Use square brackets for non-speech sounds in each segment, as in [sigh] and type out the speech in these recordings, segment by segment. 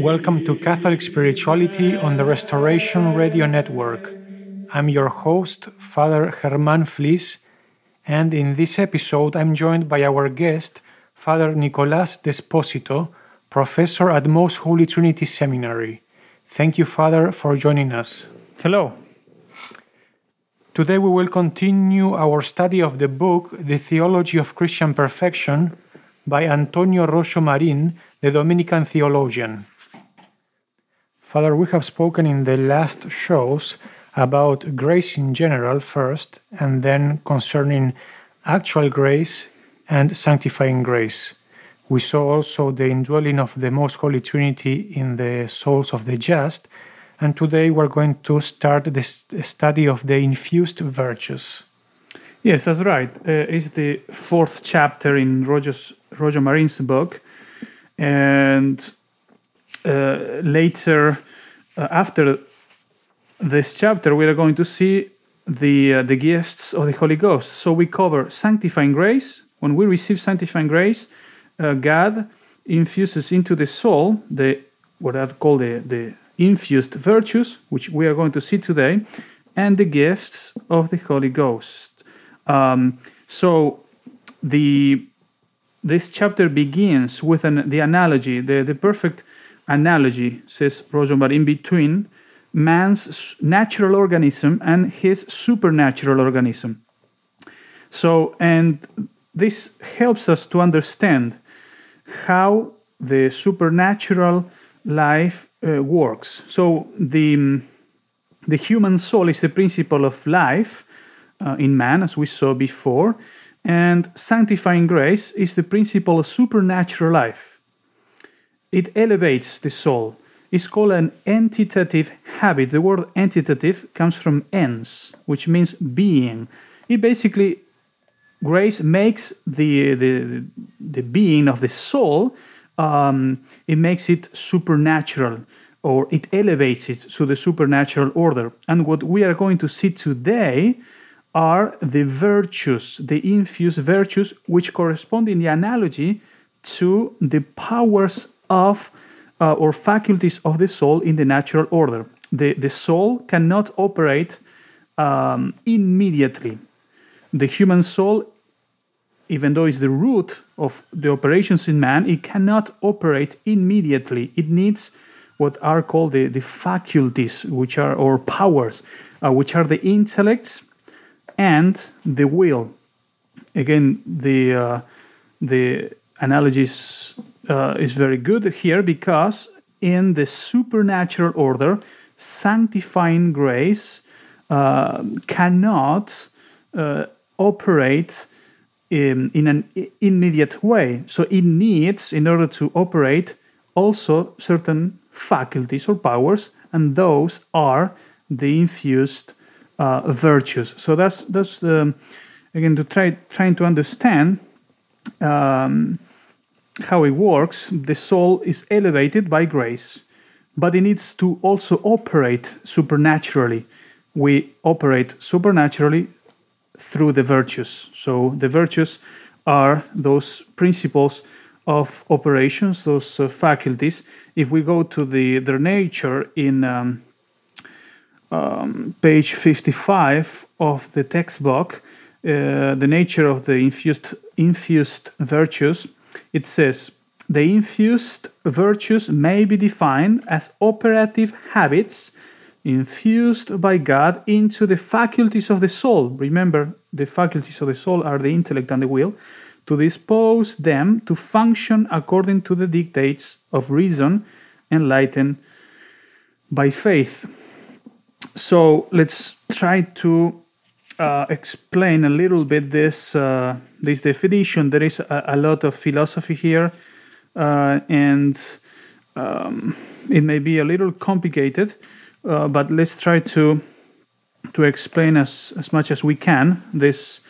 Welcome to Catholic Spirituality on the Restoration Radio Network. I'm your host, Father Herman Fliess, and in this episode I'm joined by our guest, Father Nicolas Desposito, professor at Most Holy Trinity Seminary. Thank you, Father, for joining us. Hello. Today we will continue our study of the book The Theology of Christian Perfection by Antonio Royo Marin, the Dominican theologian. Father, we have spoken in the last shows about grace in general first, and then concerning actual grace and sanctifying grace. We saw also the indwelling of the Most Holy Trinity in the souls of the just, and today we're going to start the study of the infused virtues. Yes, that's right. Uh, it's the fourth chapter in Royo's, Royo Marin's book, and uh, later, uh, after this chapter, we are going to see the uh, the gifts of the Holy Ghost. So we cover sanctifying grace. When we receive sanctifying grace, uh, God infuses into the soul the what I call the the infused virtues, which we are going to see today, and the gifts of the Holy Ghost. Um, so the this chapter begins with an, the analogy, the, the perfect analogy, says Rosenberg, in between man's natural organism and his supernatural organism. So, and this helps us to understand how the supernatural life uh, works. So, the, the human soul is the principle of life uh, in man, as we saw before, and sanctifying grace is the principle of supernatural life. It elevates the soul. It's called an entitative habit. The word entitative comes from ens, which means being. It basically, grace makes the, the, the being of the soul, um, it makes it supernatural or it elevates it to the supernatural order. And what we are going to see today are the virtues, the infused virtues, which correspond in the analogy to the powers of uh, or faculties of the soul in the natural order. The, the soul cannot operate um, immediately. The human soul, even though it's the root of the operations in man, it cannot operate immediately. It needs what are called the, the faculties, which are or powers, uh, which are the intellects and the will. Again, the uh, the analogies uh, is very good here because in the supernatural order, sanctifying grace uh, cannot uh, operate in, in an immediate way. So it needs, in order to operate, also certain faculties or powers, and those are the infused uh, virtues. So that's that's um, again to try trying to understand um, how it works. The soul is elevated by grace, but it needs to also operate supernaturally. We operate supernaturally through the virtues. So the virtues are those principles of operations, those uh, faculties. If we go to the their nature in um, um, page 55 of the textbook, uh, the nature of the infused infused virtues, it says the infused virtues may be defined as operative habits infused by God into the faculties of the soul. Remember, the faculties of the soul are the intellect and the will, to dispose them to function according to the dictates of reason, enlightened by faith. So let's try to uh, explain a little bit this uh, this definition. There is a, a, lot of philosophy here, uh, and um, it may be a little complicated, uh, but let's try to to explain as as much as we can this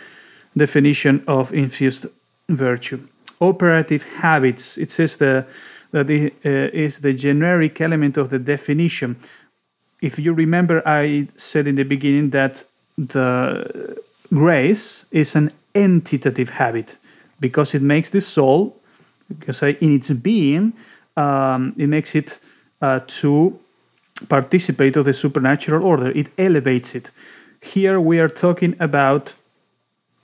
definition of infused virtue. Operative habits. It says the that it, uh, is the generic element of the definition. If you remember, I said in the beginning that the grace is an entitative habit because it makes the soul, because in its being, um, it makes it uh, to participate of the supernatural order. It elevates it. Here we are talking about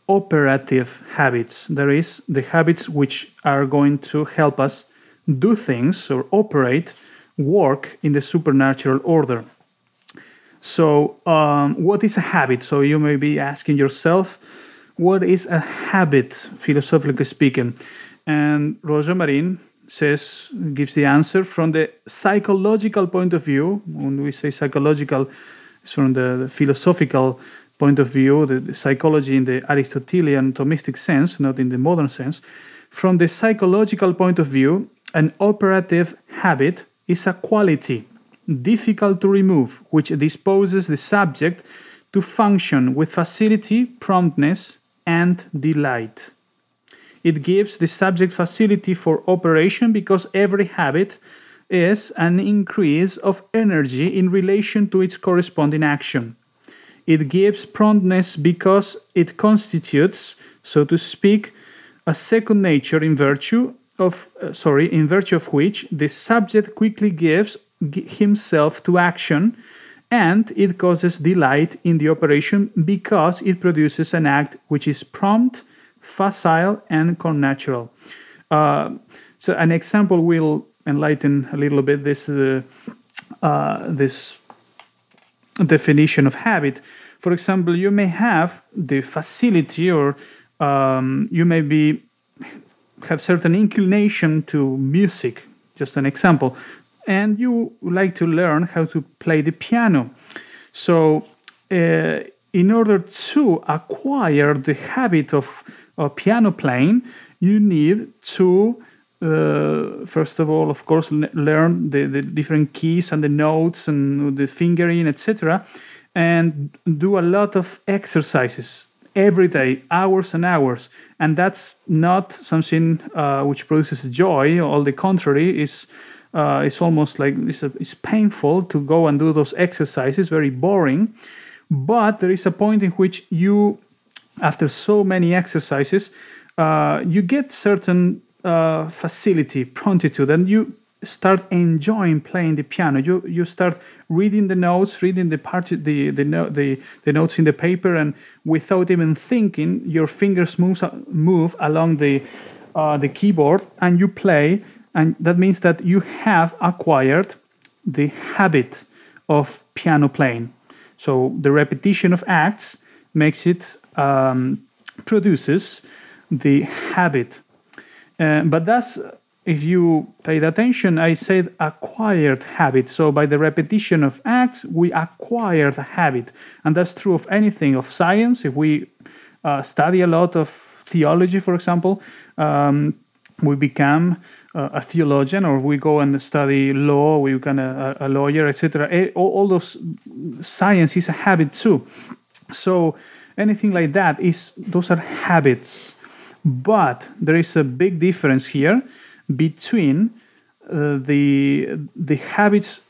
operative habits. There is the habits which are going to help us do things or operate, work in the supernatural order. So, um, what is a habit? So, you may be asking yourself, what is a habit, philosophically speaking? And Royo Marin says, gives the answer from the psychological point of view. When we say psychological, it's from the, the philosophical point of view, the, the, psychology in the Aristotelian Thomistic sense, not in the modern sense. From the psychological point of view, an operative habit is a quality difficult to remove, which disposes the subject to function with facility, promptness, and delight. It gives the subject facility for operation because every habit is an increase of energy in relation to its corresponding action. It gives promptness because it constitutes, so to speak, a second nature in virtue of uh, sorry in virtue of which the subject quickly gives himself to action and it causes delight in the operation because it produces an act which is prompt facile and connatural. Uh, so an example will enlighten a little bit this uh, uh, this definition of habit. For example you may have the facility or um, you may be have certain inclination to music. Just an example and you like to learn how to play the piano so uh, in order to acquire the habit of, of piano playing you need to uh, first of all of course learn the, the different keys and the notes and the fingering etc and do a lot of exercises every day, hours and hours. And that's not something uh, which produces joy. All the contrary, is uh, it's almost like it's, a, it's painful to go and do those exercises, very boring. But there is a point in which you, after so many exercises, uh, you get certain uh, facility, promptitude, and you start enjoying playing the piano. You you start reading the notes, reading the part the the the, the notes in the paper, and without even thinking, your fingers move move along the uh, the keyboard, and you play. And that means that you have acquired the habit of piano playing. So the repetition of acts makes it um, produces the habit. Uh, but that's if you paid attention, I said acquired habit. So by the repetition of acts, we acquire the habit. And that's true of anything, of science. If we uh, study a lot of theology, for example, um, we become a theologian, or we go and study law, we become a, a lawyer, etc. All, all those science is a habit too. So anything like that is those are habits. But there is a big difference here between uh, the the habits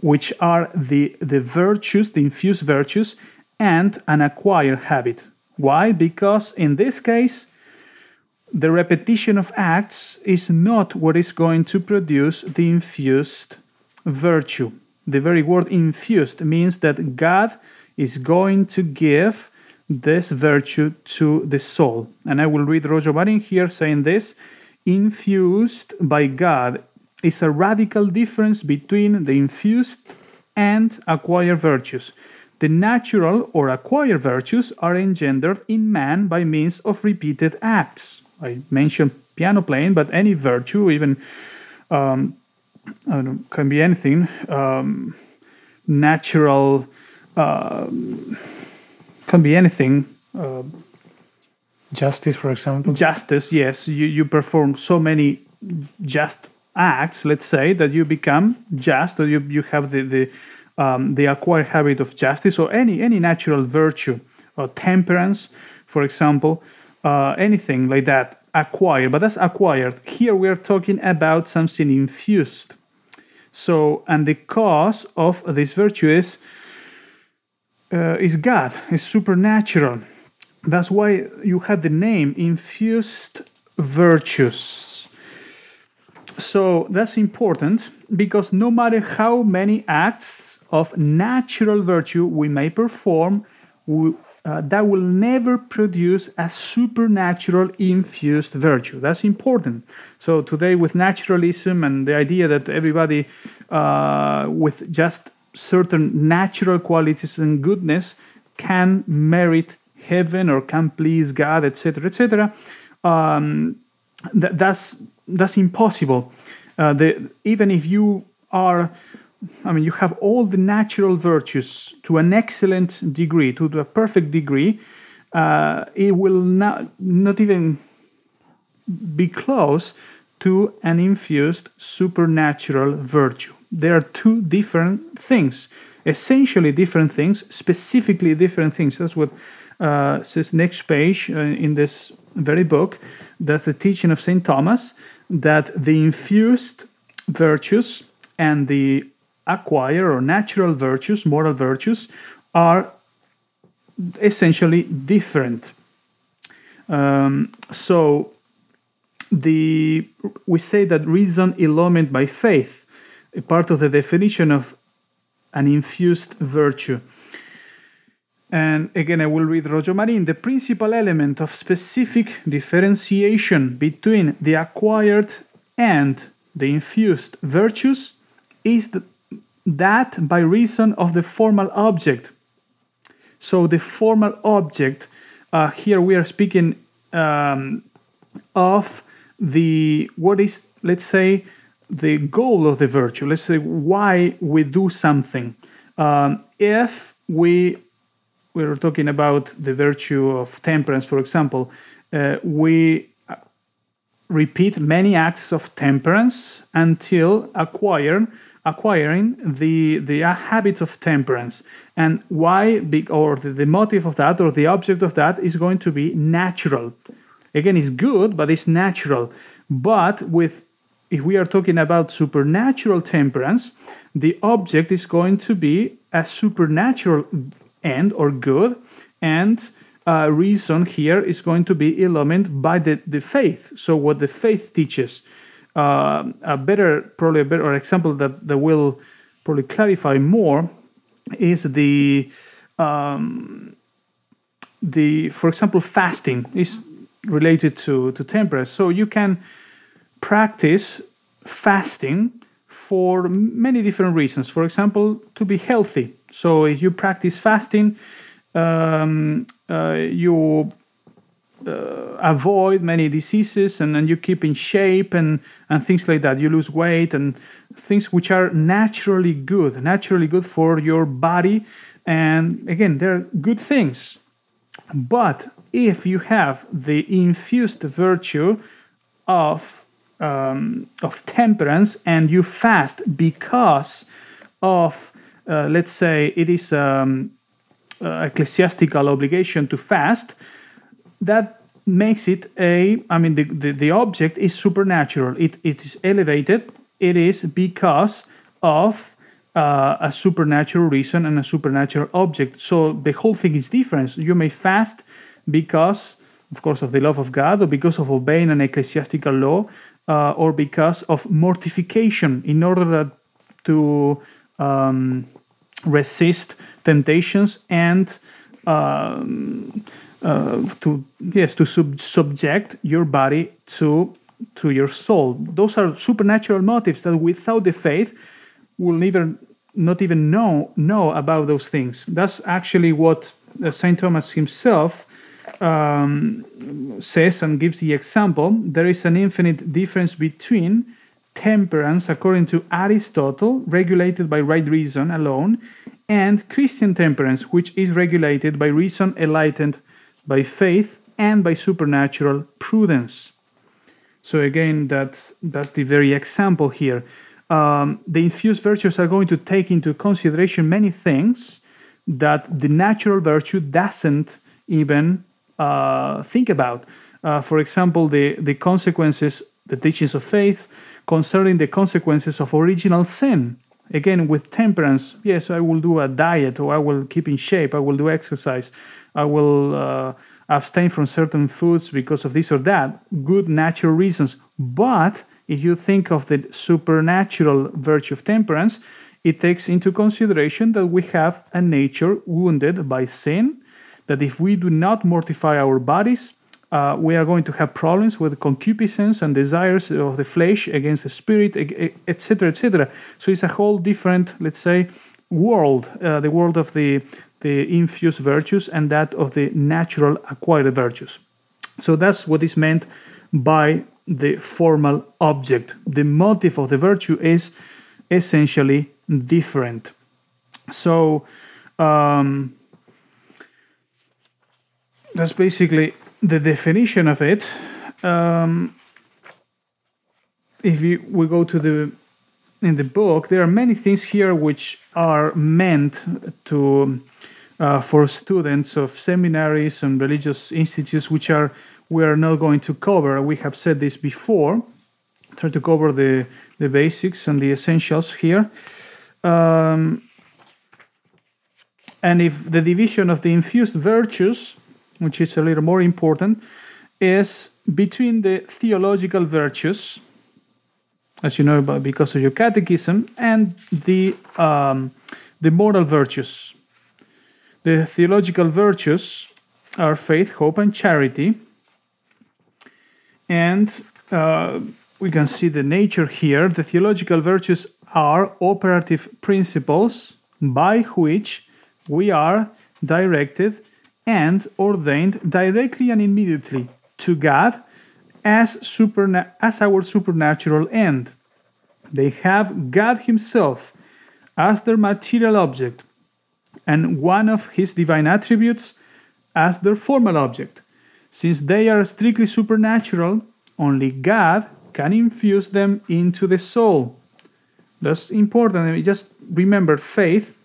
which are the the virtues the infused virtues and an acquired habit why because in this case the repetition of acts is not what is going to produce the infused virtue the very word infused means that god is going to give this virtue to the soul and i will read royo marin here saying this infused by God is a radical difference between the infused and acquired virtues. The natural or acquired virtues are engendered in man by means of repeated acts. I mentioned piano playing, but any virtue, even um, I don't know, can be anything. Um, natural um can be anything. Uh, Justice, for example. justice, yes, you, you perform so many just acts, let's say, that you become just, or you, you have the the, um, the acquired habit of justice, or any any natural virtue, or temperance, for example, uh, anything like that acquired. But that's acquired. Here we are talking about something infused. So, and the cause of this virtue is uh, is God, is supernatural. That's why you had the name infused virtues. So that's important because no matter how many acts of natural virtue we may perform, we, uh, that will never produce a supernatural infused virtue. That's important. So today, with naturalism and the idea that everybody uh, with just certain natural qualities and goodness can merit heaven or can please God, etc., etc. Um, th- that's that's impossible. Uh, the, even if you are, I mean, you have all the natural virtues to an excellent degree, to the perfect degree, uh, it will not not even be close to an infused supernatural virtue. There are two different things, essentially different things, specifically different things. That's what uh, says next page uh, in this very book. That's the teaching of Saint Thomas that the infused virtues and the acquired or natural virtues, moral virtues, are essentially different. Um, so the we say that reason illumined by faith, a part of the definition of an infused virtue. And again, I will read Royo Marin. The principal element of specific differentiation between the acquired and the infused virtues is that by reason of the formal object. So, the formal object, uh, here we are speaking um, of the what is, let's say, the goal of the virtue. Let's say why we do something. Um, if we we were talking about the virtue of temperance, for example, uh, we repeat many acts of temperance until acquire acquiring the the habit of temperance. And why? Big or the, the motive of that or the object of that is going to be natural. Again it's good but it's natural. But with if we are talking about supernatural temperance the object is going to be a supernatural end or good and uh, reason here is going to be illumined by the, the faith. So what the faith teaches uh, a better probably a better example that, that will probably clarify more is the um, the for example fasting is related to to temperance. So you can practice fasting for many different reasons. For example to be healthy. So if you practice fasting um, uh, you avoid many diseases and, and you keep in shape and, and things like that. You lose weight and things which are naturally good, naturally good for your body. And again, they're good things. But if you have the infused virtue of um, of temperance and you fast because of, uh, let's say, it is um, uh, ecclesiastical obligation to fast, that makes it a i mean the, the, the, object is supernatural. It, it is elevated. It is because of uh, a supernatural reason and a supernatural object. So the whole thing is different. You may fast because of course of the love of god or because of obeying an ecclesiastical law uh, or because of mortification. In order that, to um, resist temptations and um, uh, to yes to sub- subject your body to to your soul. Those are supernatural motives that without the faith will never not even know know about those things. That's actually what uh, Saint Thomas himself um, says and gives the example. There is an infinite difference between temperance, according to Aristotle, regulated by right reason alone, and Christian temperance, which is regulated by reason enlightened by faith and by supernatural prudence. So again, that's that's the very example here. Um, the infused virtues are going to take into consideration many things that the natural virtue doesn't even uh, think about. Uh, for example, the the consequences, the teachings of faith concerning the consequences of original sin. Again, with temperance, yes, I will do a diet, or I will keep in shape, I will do exercise, I will. Uh, abstain from certain foods because of this or that, good natural reasons. But if you think of the supernatural virtue of temperance, it takes into consideration that we have a nature wounded by sin, that if we do not mortify our bodies, uh, we are going to have problems with concupiscence and desires of the flesh against the spirit, etc., etc. So it's a whole different, let's say, world, uh, the world of the the infused virtues and that of the natural acquired virtues. So that's what is meant by the formal object. The motive of the virtue is essentially different. So um, that's basically the definition of it. Um, if you, we go to the in the book, there are many things here which are meant to uh, for students of seminaries and religious institutes, which are we are not going to cover. We have said this before. Try to cover the the basics and the essentials here. Um, and if the division of the infused virtues, which is a little more important, is between the theological virtues, as you know, because of your catechism, and the um, the moral virtues. The theological virtues are faith, hope, and charity. And uh, we can see the nature here. The theological virtues are operative principles by which we are directed and ordained directly and immediately to God as, superna- as our supernatural end. They have God Himself as their material object and one of his divine attributes as their formal object. Since they are strictly supernatural, only God can infuse them into the soul. That's important. Just remember faith,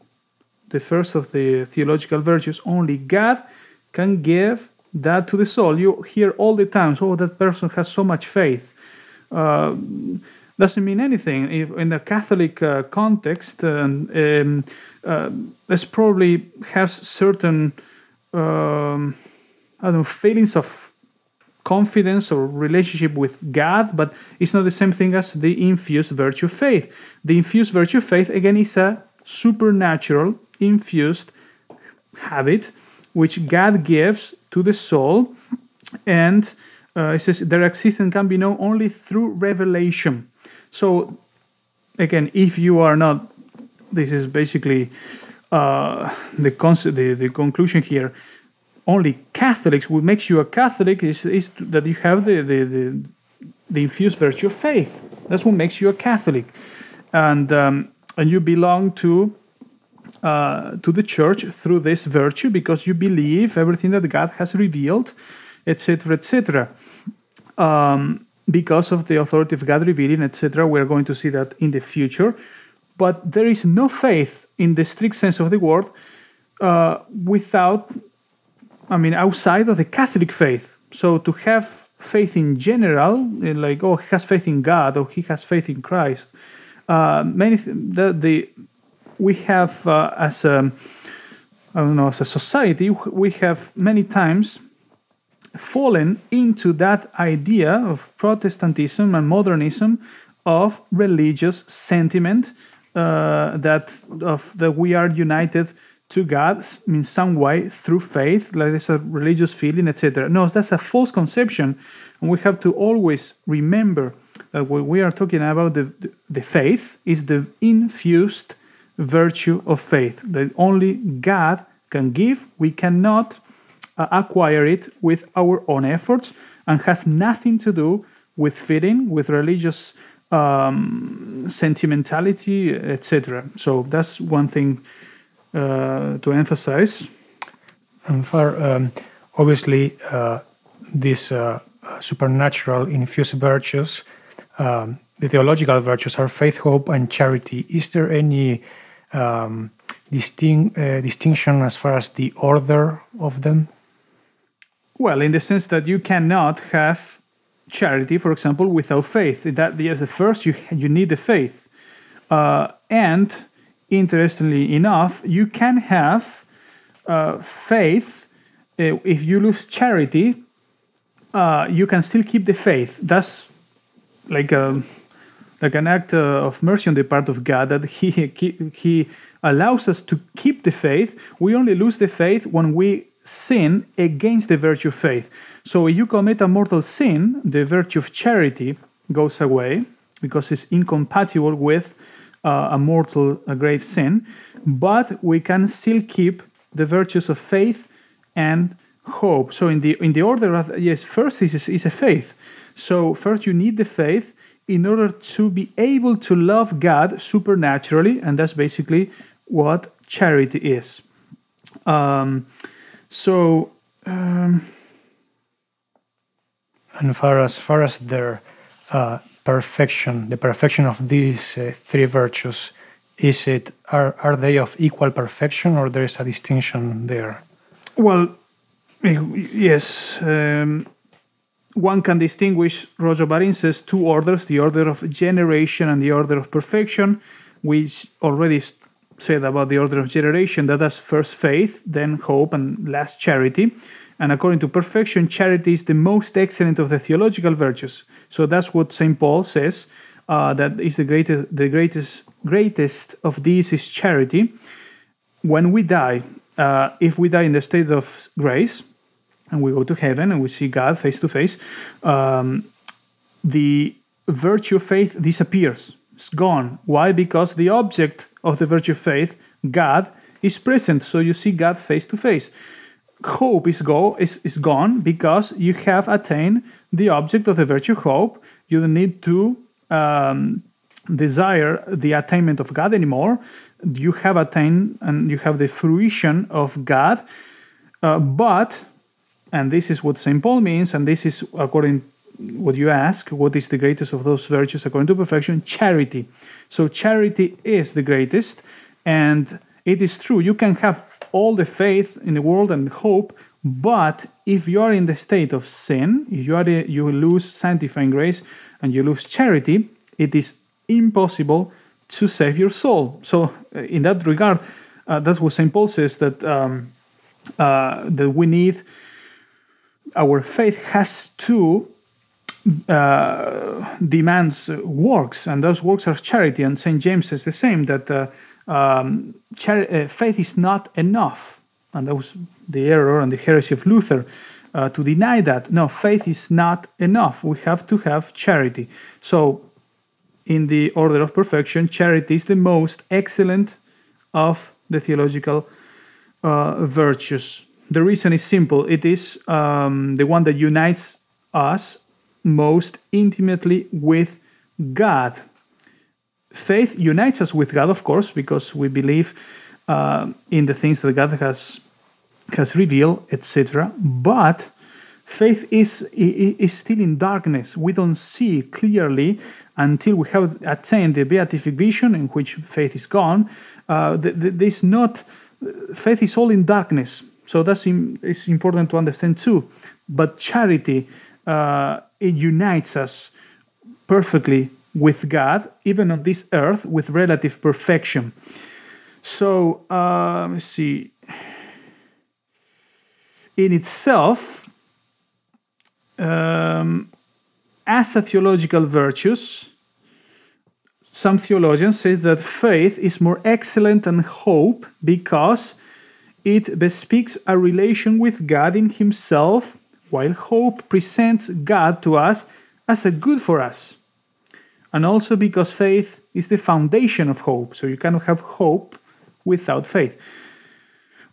the first of the theological virtues, only God can give that to the soul. You hear all the time, oh, that person has so much faith. Uh, doesn't mean anything. If in the Catholic uh, context, um, uh, this probably has certain um, I don't know feelings of confidence or relationship with God, but it's not the same thing as the infused virtue faith. The infused virtue of faith again is a supernatural infused habit which God gives to the soul, and uh, it says their existence can be known only through revelation. So again, if you are not this is basically uh, the, concept, the, the conclusion here. Only Catholics, what makes you a Catholic is, is that you have the, the, the, the infused virtue of faith. That's what makes you a Catholic. And, um, and you belong to uh, to the church through this virtue because you believe everything that God has revealed, etc., etc. Um, because of the authority of God revealing, etc. We're going to see that in the future but there is no faith in the strict sense of the word uh, without, I mean, outside of the Catholic faith. So to have faith in general, eh, like oh, he has faith in God or he has faith in Christ. Uh, many the, the we have uh, as a I don't know as a society we have many times fallen into that idea of Protestantism and modernism of religious sentiment uh, that of that we are united to God in some way through faith, like there's a religious feeling, etc. No, that's a false conception, and we have to always remember that when we are talking about the, the faith is the infused virtue of faith that only God can give. We cannot uh, acquire it with our own efforts and has nothing to do with fitting, with religious um, sentimentality, etc. So that's one thing uh, to emphasize. And for um, obviously uh, these uh, supernatural infused virtues, um, the theological virtues are faith, hope, and charity. Is there any um, uh, distinction as far as the order of them? Well, in the sense that you cannot have charity, for example, without faith. That yes, the first you you need the faith, uh, and interestingly enough, you can have uh, faith uh, if you lose charity. Uh, you can still keep the faith. That's like a like an act uh, of mercy on the part of God that he, he he allows us to keep the faith. We only lose the faith when we sin against the virtue of faith. So if you commit a mortal sin, the virtue of charity goes away because it's incompatible with uh, a mortal, a grave sin. But we can still keep the virtues of faith and hope. So in the in the order of yes, first is is a faith. So first you need the faith in order to be able to love God supernaturally, and that's basically what charity is. Um, so. Um, and far as far as their uh, perfection, the perfection of these uh, three virtues, is it are are they of equal perfection, or there is a distinction there? Well, yes. Um, one can distinguish, Royo Marin says, two orders the order of generation and the order of perfection. We already said about the order of generation that that's first faith, then hope, and last charity. And according to perfection, charity is the most excellent of the theological virtues. So that's what St. Paul says. Uh, that is the greatest, the greatest, greatest of these is charity. When we die, uh, if we die in the state of grace, and we go to heaven and we see God face to face, um, the virtue of faith disappears. It's gone. Why? Because the object of the virtue of faith, God, is present. So you see God face to face. Hope is go is, is gone because you have attained the object of the virtue of hope. You don't need to um, desire the attainment of God anymore. You have attained and you have the fruition of God. Uh, but and this is what St. Paul means, and this is according what you ask, what is the greatest of those virtues according to perfection? Charity. So charity is the greatest, and it is true. You can have all the faith in the world and hope, but if you are in the state of sin, if you are the, you lose sanctifying grace and you lose charity, it is impossible to save your soul. So uh, in that regard, uh, that's what St. Paul says that um, uh, that we need our faith has to uh, demands works, and those works are charity. And Saint James says the same that uh, um, uh, faith is not enough, and that was the error and the heresy of Luther uh, to deny that. No, faith is not enough. We have to have charity. So, in the order of perfection, charity is the most excellent of the theological uh, virtues. The reason is simple it is um, the one that unites us most intimately with God. Faith unites us with God, of course, because we believe uh, in the things that God has has revealed, etc. But faith is is still in darkness. We don't see clearly until we have attained the beatific vision, in which faith is gone. Uh, there's not faith is all in darkness. So that's it's important to understand too. But charity uh, it unites us perfectly with God, even on this earth, with relative perfection. So uh, let's see. In itself, um, as a theological virtues, some theologians say that faith is more excellent than hope because it bespeaks a relation with God in Himself, while hope presents God to us as a good for us. and also because faith is the foundation of hope. So you cannot have hope without faith.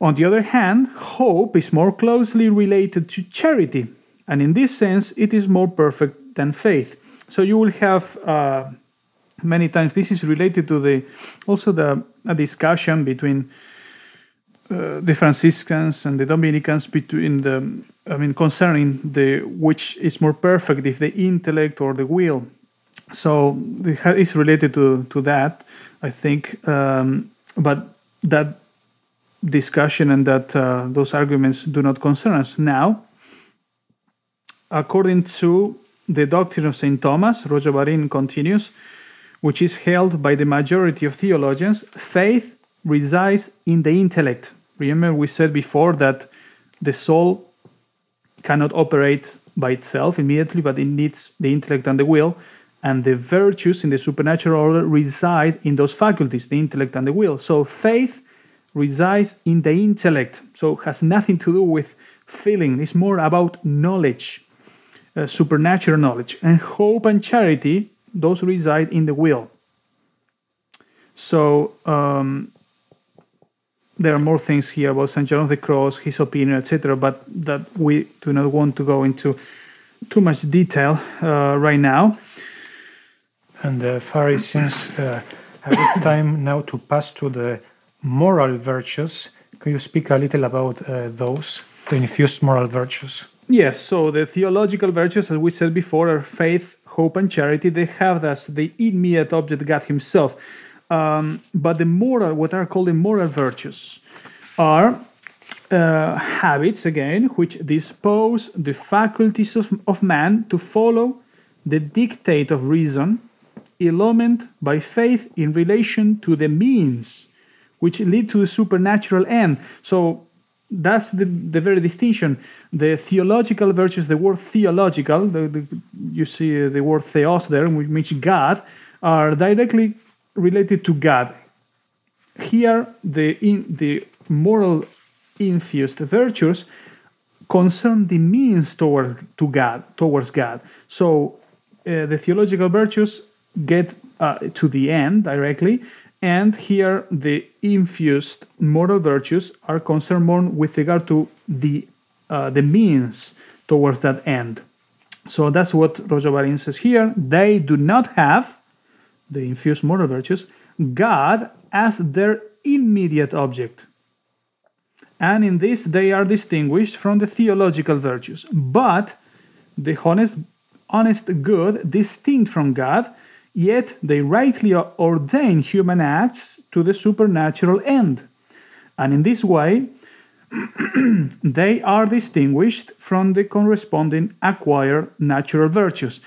On the other hand, hope is more closely related to charity, and in this sense, it is more perfect than faith. So you will have uh, many times this is related to the also the discussion between uh, the Franciscans and the Dominicans between the I mean concerning the which is more perfect if the intellect or the will. So it's related to to that, I think. Um, but that discussion and that uh, those arguments do not concern us now. According to the doctrine of St. Thomas, Royo Marin continues, which is held by the majority of theologians, faith resides in the intellect. Remember, we said before that the soul cannot operate by itself immediately, but it needs the intellect and the will. And the virtues in the supernatural order reside in those faculties, the intellect and the will. So faith resides in the intellect, so has nothing to do with feeling. It's more about knowledge, uh, supernatural knowledge. And hope and charity, those reside in the will. So um, there are more things here about St. John of the Cross, his opinion, etc., but that we do not want to go into too much detail uh, right now. And the Pharisees uh, have time now to pass to the moral virtues. Can you speak a little about uh, those, the infused moral virtues? Yes, so the theological virtues, as we said before, are faith, hope, and charity. They have as the immediate object God Himself. Um, but the moral, what are called the moral virtues, are uh, habits, again, which dispose the faculties of, of man to follow the dictate of reason, illumined by faith in relation to the means which lead to the supernatural end. So that's the, the very distinction. The theological virtues, the word theological, the, the, you see the word theos there, which means God, are directly related to God. Here, the, in, the moral infused virtues concern the means toward to God, towards God. So uh, the theological virtues get uh, to the end directly, and here the infused moral virtues are concerned more with regard to the uh, the means towards that end. So that's what Royo Marin says here. They do not have the infused moral virtues, God as their immediate object. And in this, they are distinguished from the theological virtues. But the honest, honest good, distinct from God, yet they rightly ordain human acts to the supernatural end. And in this way, [clears throat] they are distinguished from the corresponding acquired natural virtues.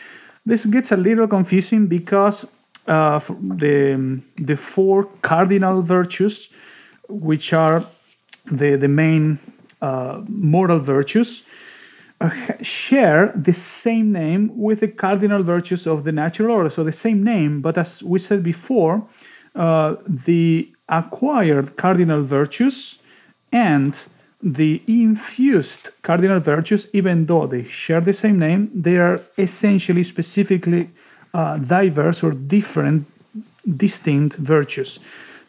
This gets a little confusing because uh, the, the four cardinal virtues, which are the, the main uh, moral virtues, uh, share the same name with the cardinal virtues of the natural order. So the same name, but as we said before, uh, the acquired cardinal virtues and the infused cardinal virtues, even though they share the same name, they are essentially specifically uh, diverse or different, distinct virtues.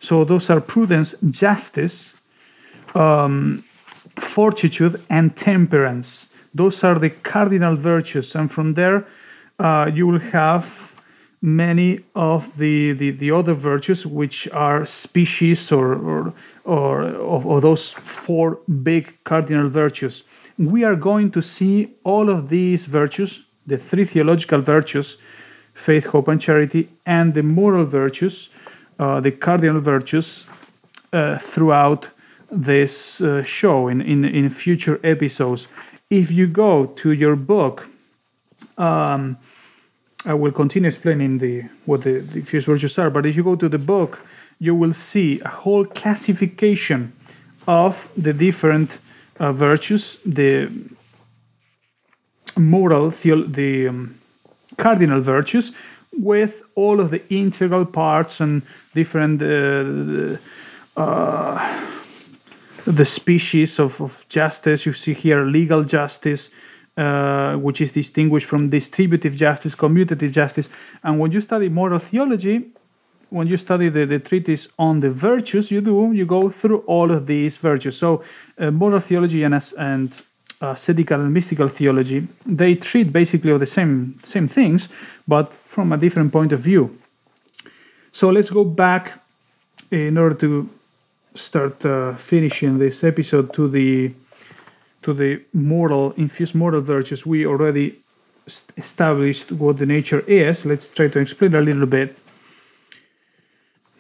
So those are prudence, justice, um, fortitude, and temperance. Those are the cardinal virtues, and from there uh, you will have many of the, the, the, other virtues, which are species or, or, or, or those four big cardinal virtues. We are going to see all of these virtues, the three theological virtues, faith, hope, and charity, and the moral virtues, uh, the cardinal virtues, uh, throughout this uh, show in, in, in future episodes. If you go to your book, um, I will continue explaining the what the, the fierce virtues are, but if you go to the book, you will see a whole classification of the different uh, virtues, the moral, the, the um, cardinal virtues with all of the integral parts and different uh, uh, the species of, of justice you see here legal justice uh, which is distinguished from distributive justice, commutative justice. And when you study moral theology, when you study the, the treatise on the virtues, you do you go through all of these virtues. So, uh, moral theology and and ascetical and mystical theology they treat basically all the same same things, but from a different point of view. So let's go back in order to start uh, finishing this episode to the to the moral infused moral virtues. We already established what the nature is. Let's try to explain a little bit.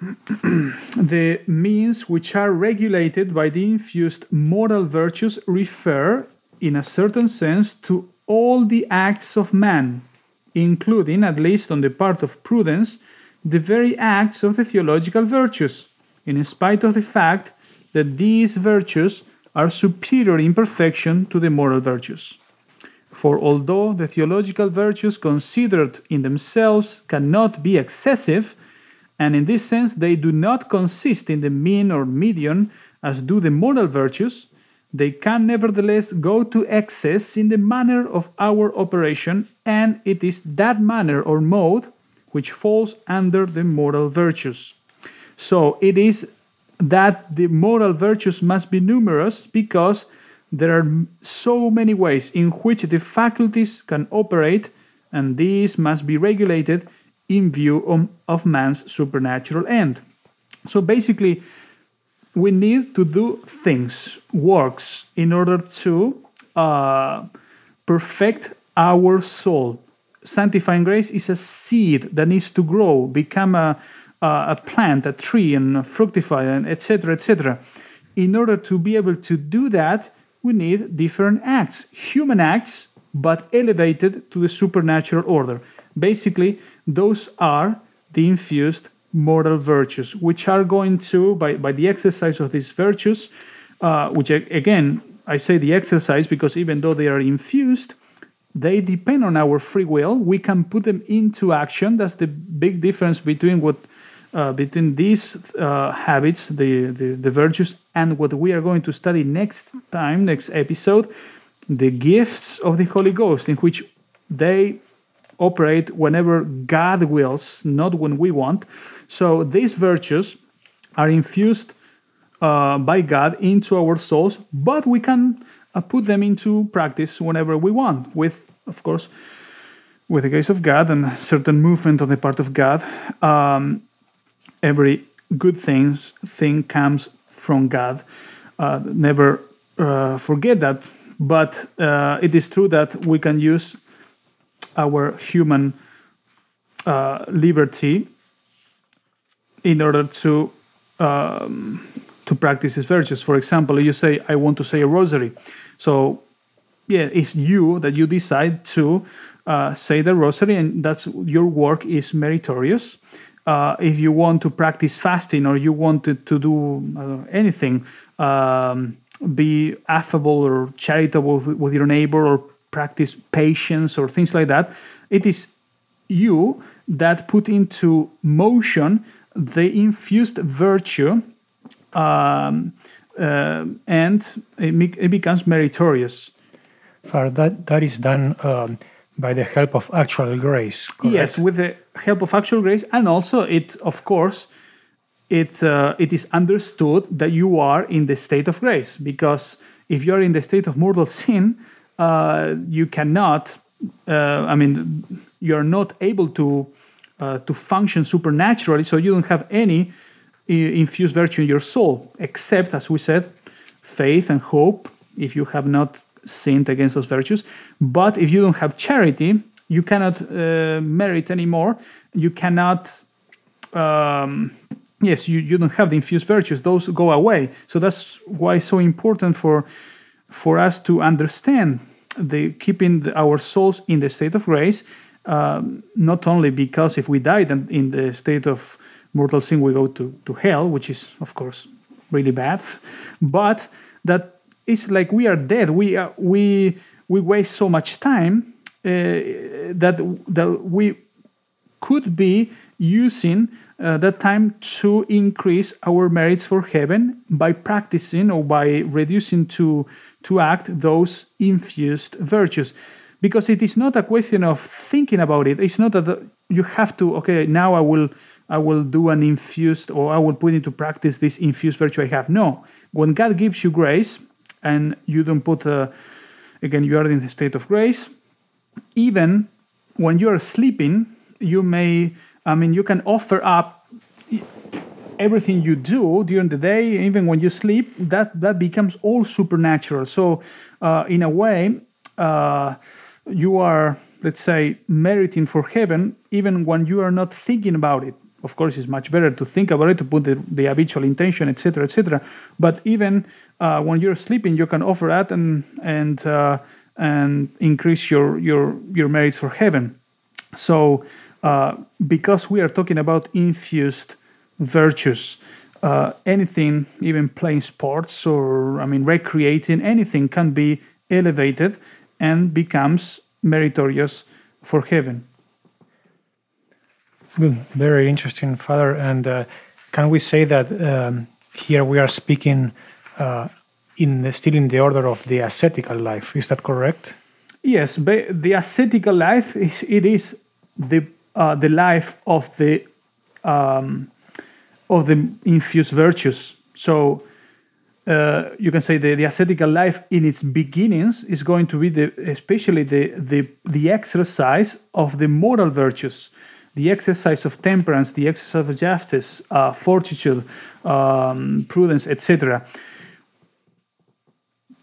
[clears throat] The means which are regulated by the infused moral virtues refer in a certain sense to all the acts of man including at least on the part of prudence the very acts of the theological virtues in spite of the fact that these virtues are superior in perfection to the moral virtues. For although the theological virtues considered in themselves cannot be excessive, and in this sense they do not consist in the mean or median as do the moral virtues, they can nevertheless go to excess in the manner of our operation, and it is that manner or mode which falls under the moral virtues. So it is that the moral virtues must be numerous because there are so many ways in which the faculties can operate, and these must be regulated in view of, of man's supernatural end. So basically, we need to do things, works, in order to uh, perfect our soul. Sanctifying grace is a seed that needs to grow, become a, a plant, a tree, and fructify, and etc., etc. In order to be able to do that, we need different acts, human acts, but elevated to the supernatural order. Basically, those are the infused moral virtues, which are going to, by, by the exercise of these virtues, uh, which again, I say the exercise because even though they are infused, they depend on our free will. We can put them into action. That's the big difference between what uh, between these uh, habits, the, the, the virtues, and what we are going to study next time, next episode, the gifts of the Holy Ghost, in which they operate whenever God wills, not when we want. So these virtues are infused uh, by God into our souls, but we can uh, put them into practice whenever we want, with, of course, with the grace of God and certain movement on the part of God. Um, every good things thing comes from God. Uh, never uh, forget that. But uh, it is true that we can use our human uh, liberty in order to um, to practice these virtues. For example, you say, "I want to say a rosary," so yeah, it's you that you decide to uh, say the rosary, and that's your work is meritorious uh, if you want to practice fasting or you wanted to do anything, um, be affable or charitable with your neighbor or practice patience or things like that, it is you that put into motion the infused virtue um, uh, and it, it, becomes meritorious. For that, that is done um, by the help of actual grace. Correct? Yes, with the help of actual grace, and also it, of course, it uh, it is understood that you are in the state of grace because if you are in the state of mortal sin, uh, you cannot. Uh, I mean, you are not able to uh, to function supernaturally, so you don't have any uh, infused virtue in your soul, except, as we said, faith and hope. If you have not sinned against those virtues. But if you don't have charity, you cannot uh, merit anymore. You cannot, um, yes, you, you don't have the infused virtues. Those go away. So that's why it's so important for for us to understand the keeping the, our souls in the state of grace. Um, not only because if we died in the state of mortal sin, we go to, to hell, which is of course really bad, but that it's like we are dead. We are, we we waste so much time uh, that that we could be using uh, that time to increase our merits for heaven by practicing or by reducing to to act those infused virtues because it is not a question of thinking about it. It's not that you have to okay now i will i will do an infused or i will put into practice this infused virtue i have. No. When god gives you grace and you don't put a, again you are in the state of grace even when you are sleeping you may i mean you can offer up everything you do during the day even when you sleep that that becomes all supernatural. So uh, in a way uh, you are let's say meriting for heaven even when you are not thinking about it. Of course it's much better to think about it to put the, the habitual intention etc etc but even uh, when you're sleeping you can offer that and and uh, and increase your your your merits for heaven. So uh, because we are talking about infused virtues uh, anything even playing sports or i mean recreating anything can be elevated and becomes meritorious for heaven Good. Very interesting, Father. And uh, can we say that um, here we are speaking uh, in the, still in the order of the ascetical life? Is that correct? Yes, but the ascetical life is it is the uh, the life of the um, of the infused virtues. So uh, you can say the, the ascetical life in its beginnings is going to be the especially the the the exercise of the moral virtues, the exercise of temperance, the exercise of justice, uh, fortitude, um, prudence, etc.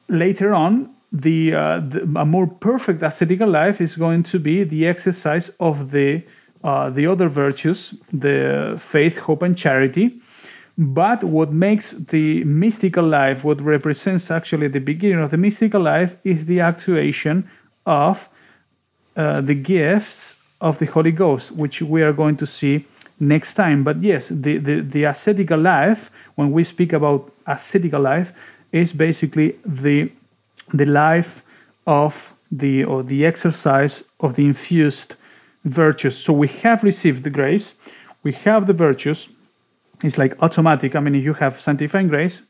Later on, the, uh, the, a more perfect ascetical life is going to be the exercise of the uh, the other virtues, the faith, hope, and charity. But what makes the mystical life, what represents actually the beginning of the mystical life, is the actuation of uh, the gifts of the Holy Ghost, which we are going to see next time. But yes, the, the, the ascetical life, when we speak about ascetical life, is basically the the life of the or the exercise of the infused virtues. So we have received the grace, we have the virtues. It's like automatic. I mean, if you have sanctifying grace,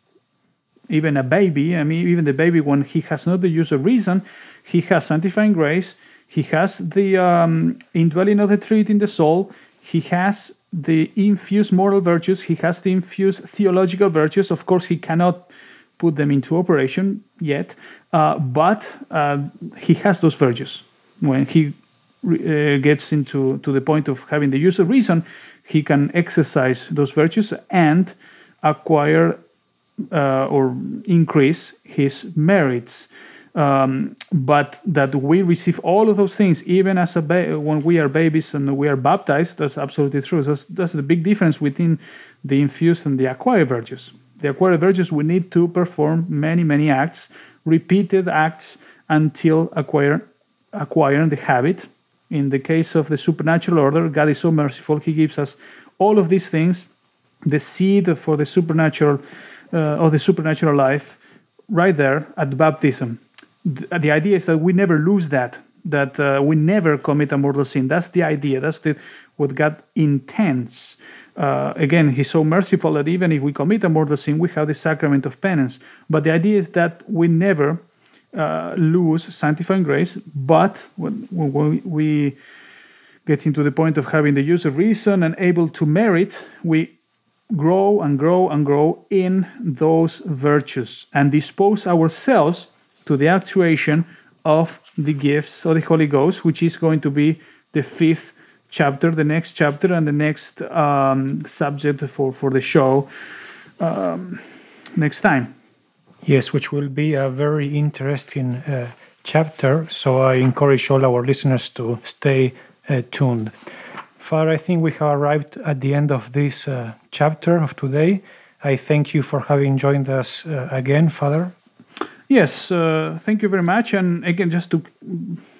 even a baby, I mean, even the baby, when he has not the use of reason, he has sanctifying grace, he has the um, indwelling of the Trinity in the soul, he has the infused moral virtues, he has the infused theological virtues. Of course, he cannot put them into operation yet, uh, but uh, he has those virtues. When he uh, gets into to the point of having the use of reason, he can exercise those virtues and acquire uh, or increase his merits. Um, but that we receive all of those things even as a ba- when we are babies and we are baptized that's absolutely true that's, that's the big difference between the infused and the acquired virtues the acquired virtues we need to perform many many acts repeated acts until acquire acquiring the habit in the case of the supernatural order god is so merciful he gives us all of these things the seed for the supernatural uh, of the supernatural life right there at baptism. The, the idea is that we never lose that that uh, we never commit a mortal sin. That's the idea that's the, what god intends. Uh, again he's so merciful that even if we commit a mortal sin we have the sacrament of penance. But the idea is that we never uh, lose sanctifying grace but when, when we get into the point of having the use of reason and able to merit we grow and grow and grow in those virtues and dispose ourselves to the actuation of the gifts of the Holy Ghost, which is going to be the fifth chapter, the next chapter, and the next um, subject for, for the show um, next time. Yes, which will be a very interesting uh, chapter. So I encourage all our listeners to stay uh, tuned. Father, I think we have arrived at the end of this uh, chapter of today. I thank you for having joined us uh, again, Father. Yes, uh, thank you very much. And again, just to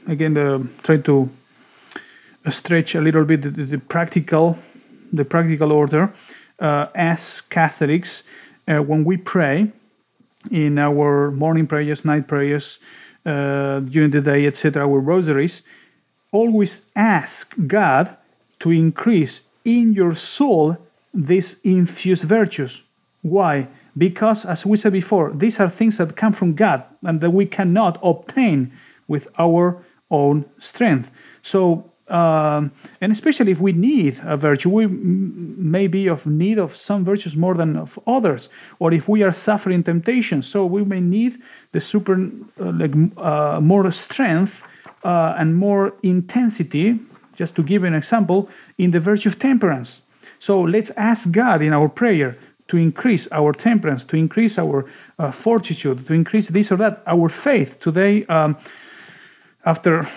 again uh, try to stretch a little bit the, the practical, the practical order. As Catholics, when we pray in our morning prayers, night prayers, uh, during the day, etc., our rosaries, always ask God to increase in your soul these infused virtues. Why? Because, as we said before, these are things that come from God and that we cannot obtain with our own strength. So, um, and especially if we need a virtue, we may be of need of some virtues more than of others, or if we are suffering temptation, so we may need the super, uh, like uh, more strength uh, and more intensity. Just to give an example, in the virtue of temperance. So let's ask God in our prayer to increase our temperance, to increase our uh, fortitude, to increase this or that, our faith. Today, um, after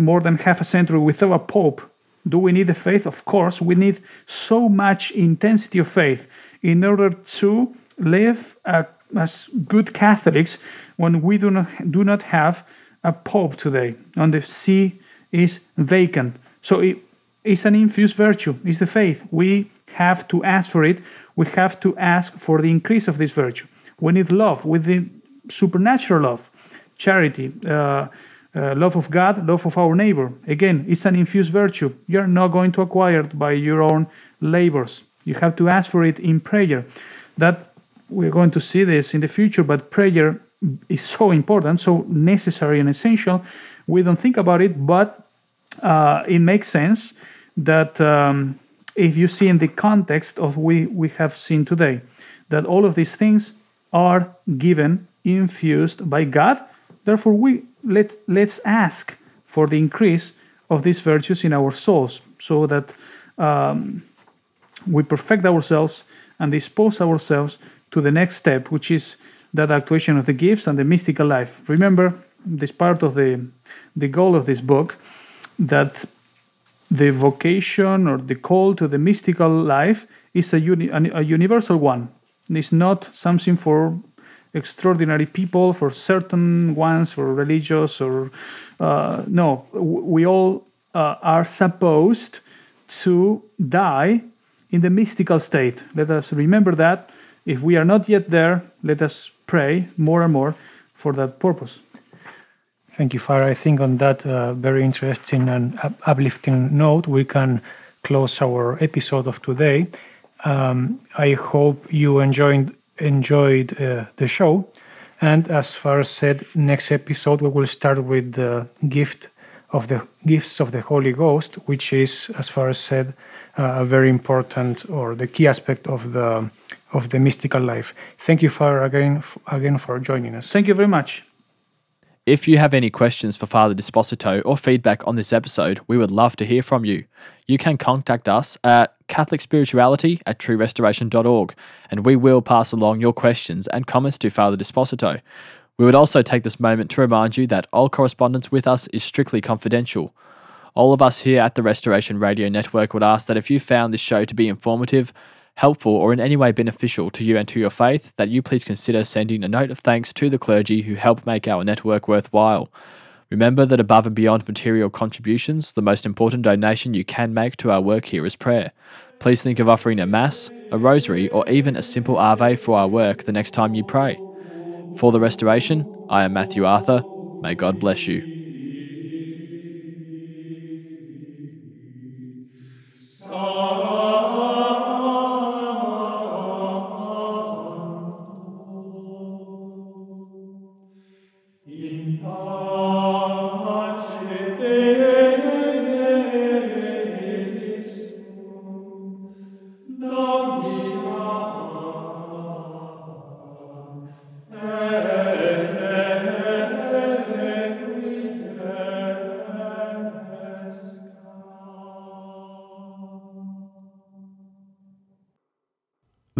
more than half a century without a pope, do we need the faith? Of course, we need so much intensity of faith in order to live uh, as good Catholics when we do not do not have a pope today, and the see is vacant. So it, it's an infused virtue. It's the faith. We have to ask for it. We have to ask for the increase of this virtue. We need love. We need supernatural love, charity. Uh, uh, love of God, love of our neighbor. Again, it's an infused virtue. You're not going to acquire it by your own labors. You have to ask for it in prayer. That we're going to see this in the future, but prayer is so important, so necessary and essential. We don't think about it, but uh, it makes sense that um, if you see in the context of we we have seen today, that all of these things are given infused by God. Therefore, we let let's ask for the increase of these virtues in our souls, so that um, we perfect ourselves and dispose ourselves to the next step, which is that actuation of the gifts and the mystical life. Remember, this part of the the goal of this book that the vocation or the call to the mystical life is a, uni- a universal one. It's not something for extraordinary people, for certain ones, for religious, or uh, no, we all uh, are supposed to die in the mystical state. Let us remember that. If we are not yet there, let us pray more and more for that purpose. Thank you, Father. I think on that uh, very interesting and uplifting note, we can close our episode of today. Um, I hope you enjoyed enjoyed uh, the show. And as far as said, next episode we will start with the gift of the gifts of the Holy Ghost, which is, as far as said, uh, a very important or the key aspect of the of the mystical life. Thank you, Father, again again for joining us. Thank you very much. If you have any questions for Father Despósito or feedback on this episode, we would love to hear from you. You can contact us at catholicspirituality at truerestoration.org and we will pass along your questions and comments to Father Despósito. We would also take this moment to remind you that all correspondence with us is strictly confidential. All of us here at the Restoration Radio Network would ask that if you found this show to be informative, helpful, or in any way beneficial to you and to your faith, that you please consider sending a note of thanks to the clergy who help make our network worthwhile. Remember that above and beyond material contributions, the most important donation you can make to our work here is prayer. Please think of offering a Mass, a Rosary, or even a simple Ave for our work the next time you pray. For the Restoration, I am Matthew Arthur. May God bless you.